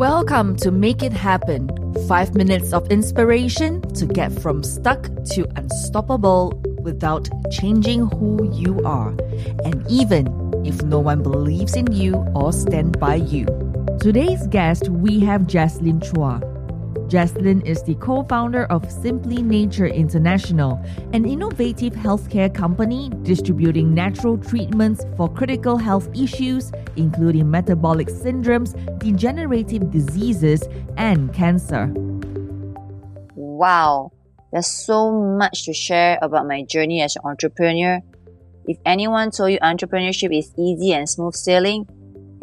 Welcome to Make It Happen. Five minutes of inspiration to get from stuck to unstoppable without changing who you are, and even if no one believes in you or stand by you. Today's guest, we have Jaslyn Chua. Jaslyn is the co founder of Simply Nature International, an innovative healthcare company distributing natural treatments for critical health issues, including metabolic syndromes, degenerative diseases, and cancer. Wow, there's so much to share about my journey as an entrepreneur. If anyone told you entrepreneurship is easy and smooth sailing,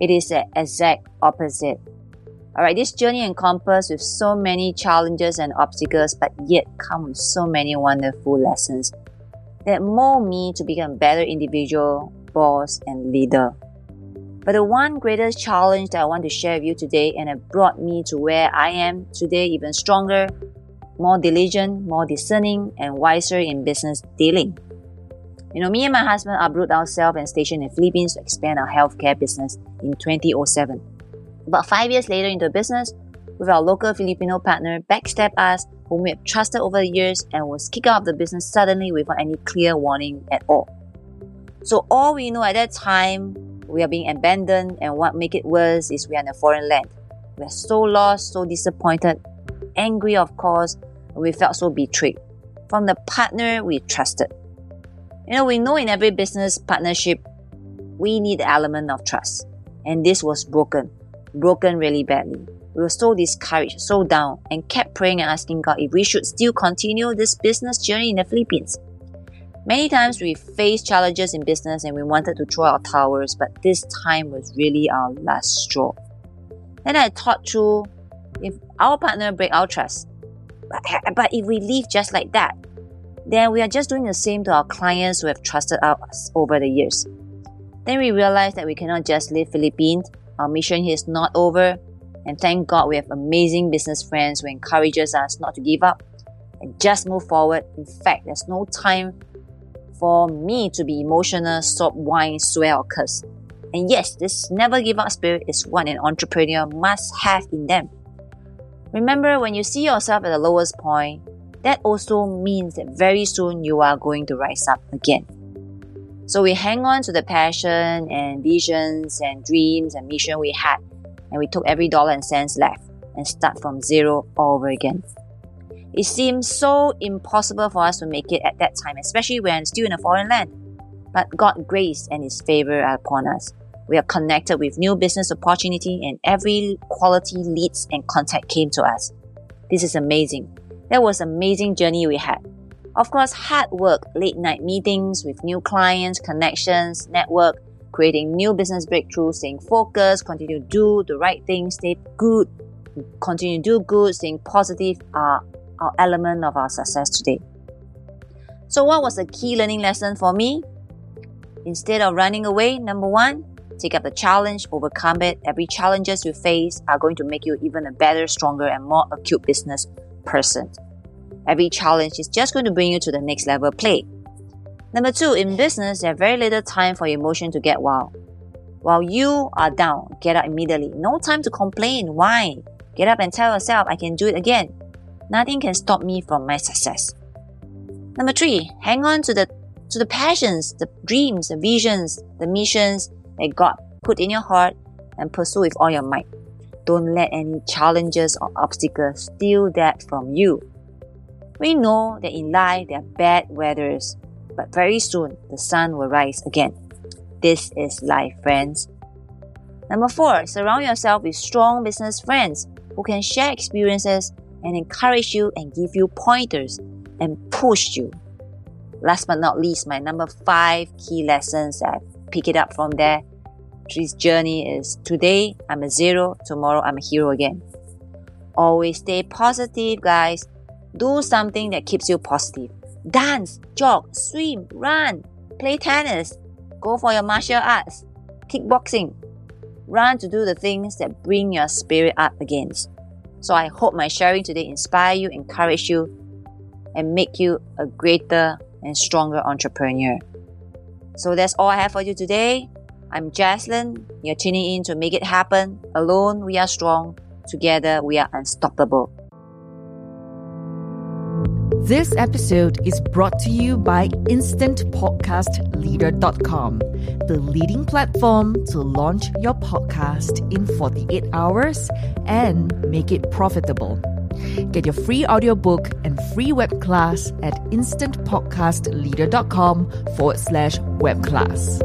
it is the exact opposite. Alright, this journey encompasses with so many challenges and obstacles, but yet come with so many wonderful lessons that mold me to become a better individual, boss, and leader. But the one greatest challenge that I want to share with you today, and it brought me to where I am today, even stronger, more diligent, more discerning, and wiser in business dealing. You know, me and my husband uprooted ourselves and stationed in Philippines to expand our healthcare business in 2007. About five years later into the business, with our local Filipino partner backstab us, whom we have trusted over the years and was kicked out of the business suddenly without any clear warning at all. So all we know at that time, we are being abandoned, and what make it worse is we are in a foreign land. We are so lost, so disappointed, angry of course, and we felt so betrayed from the partner we trusted. You know, we know in every business partnership, we need the element of trust, and this was broken broken really badly. We were so discouraged, so down, and kept praying and asking God if we should still continue this business journey in the Philippines. Many times we faced challenges in business and we wanted to throw our towers, but this time was really our last straw. Then I thought through if our partner break our trust, but, but if we leave just like that, then we are just doing the same to our clients who have trusted us over the years. Then we realized that we cannot just leave Philippines our mission here is not over, and thank God we have amazing business friends who encourages us not to give up and just move forward. In fact, there's no time for me to be emotional, sob, whine, swear, or curse. And yes, this never give up spirit is what an entrepreneur must have in them. Remember, when you see yourself at the lowest point, that also means that very soon you are going to rise up again. So we hang on to the passion and visions and dreams and mission we had, and we took every dollar and cents left and start from zero all over again. It seemed so impossible for us to make it at that time, especially when still in a foreign land. But God grace and His favor are upon us. We are connected with new business opportunity and every quality leads and contact came to us. This is amazing. That was amazing journey we had. Of course, hard work, late night meetings with new clients, connections, network, creating new business breakthroughs, staying focused, continue to do the right thing, stay good, continue to do good, staying positive are our element of our success today. So, what was the key learning lesson for me? Instead of running away, number one, take up the challenge, overcome it. Every challenges you face are going to make you even a better, stronger, and more acute business person. Every challenge is just going to bring you to the next level play. Number two, in business, there's very little time for emotion to get wild. While you are down, get up immediately. No time to complain. Why? Get up and tell yourself, I can do it again. Nothing can stop me from my success. Number three, hang on to the to the passions, the dreams, the visions, the missions that God put in your heart and pursue with all your might. Don't let any challenges or obstacles steal that from you. We know that in life there are bad weathers, but very soon the sun will rise again. This is life, friends. Number four, surround yourself with strong business friends who can share experiences and encourage you and give you pointers and push you. Last but not least, my number five key lessons I pick it up from there. This journey is today I'm a zero, tomorrow I'm a hero again. Always stay positive, guys. Do something that keeps you positive. Dance, jog, swim, run, play tennis, go for your martial arts, kickboxing. Run to do the things that bring your spirit up again. So I hope my sharing today inspire you, encourage you, and make you a greater and stronger entrepreneur. So that's all I have for you today. I'm Jaslyn. You're tuning in to Make It Happen. Alone, we are strong. Together, we are unstoppable. This episode is brought to you by InstantPodcastLeader.com, the leading platform to launch your podcast in 48 hours and make it profitable. Get your free audiobook and free web class at instantpodcastleader.com forward slash web class.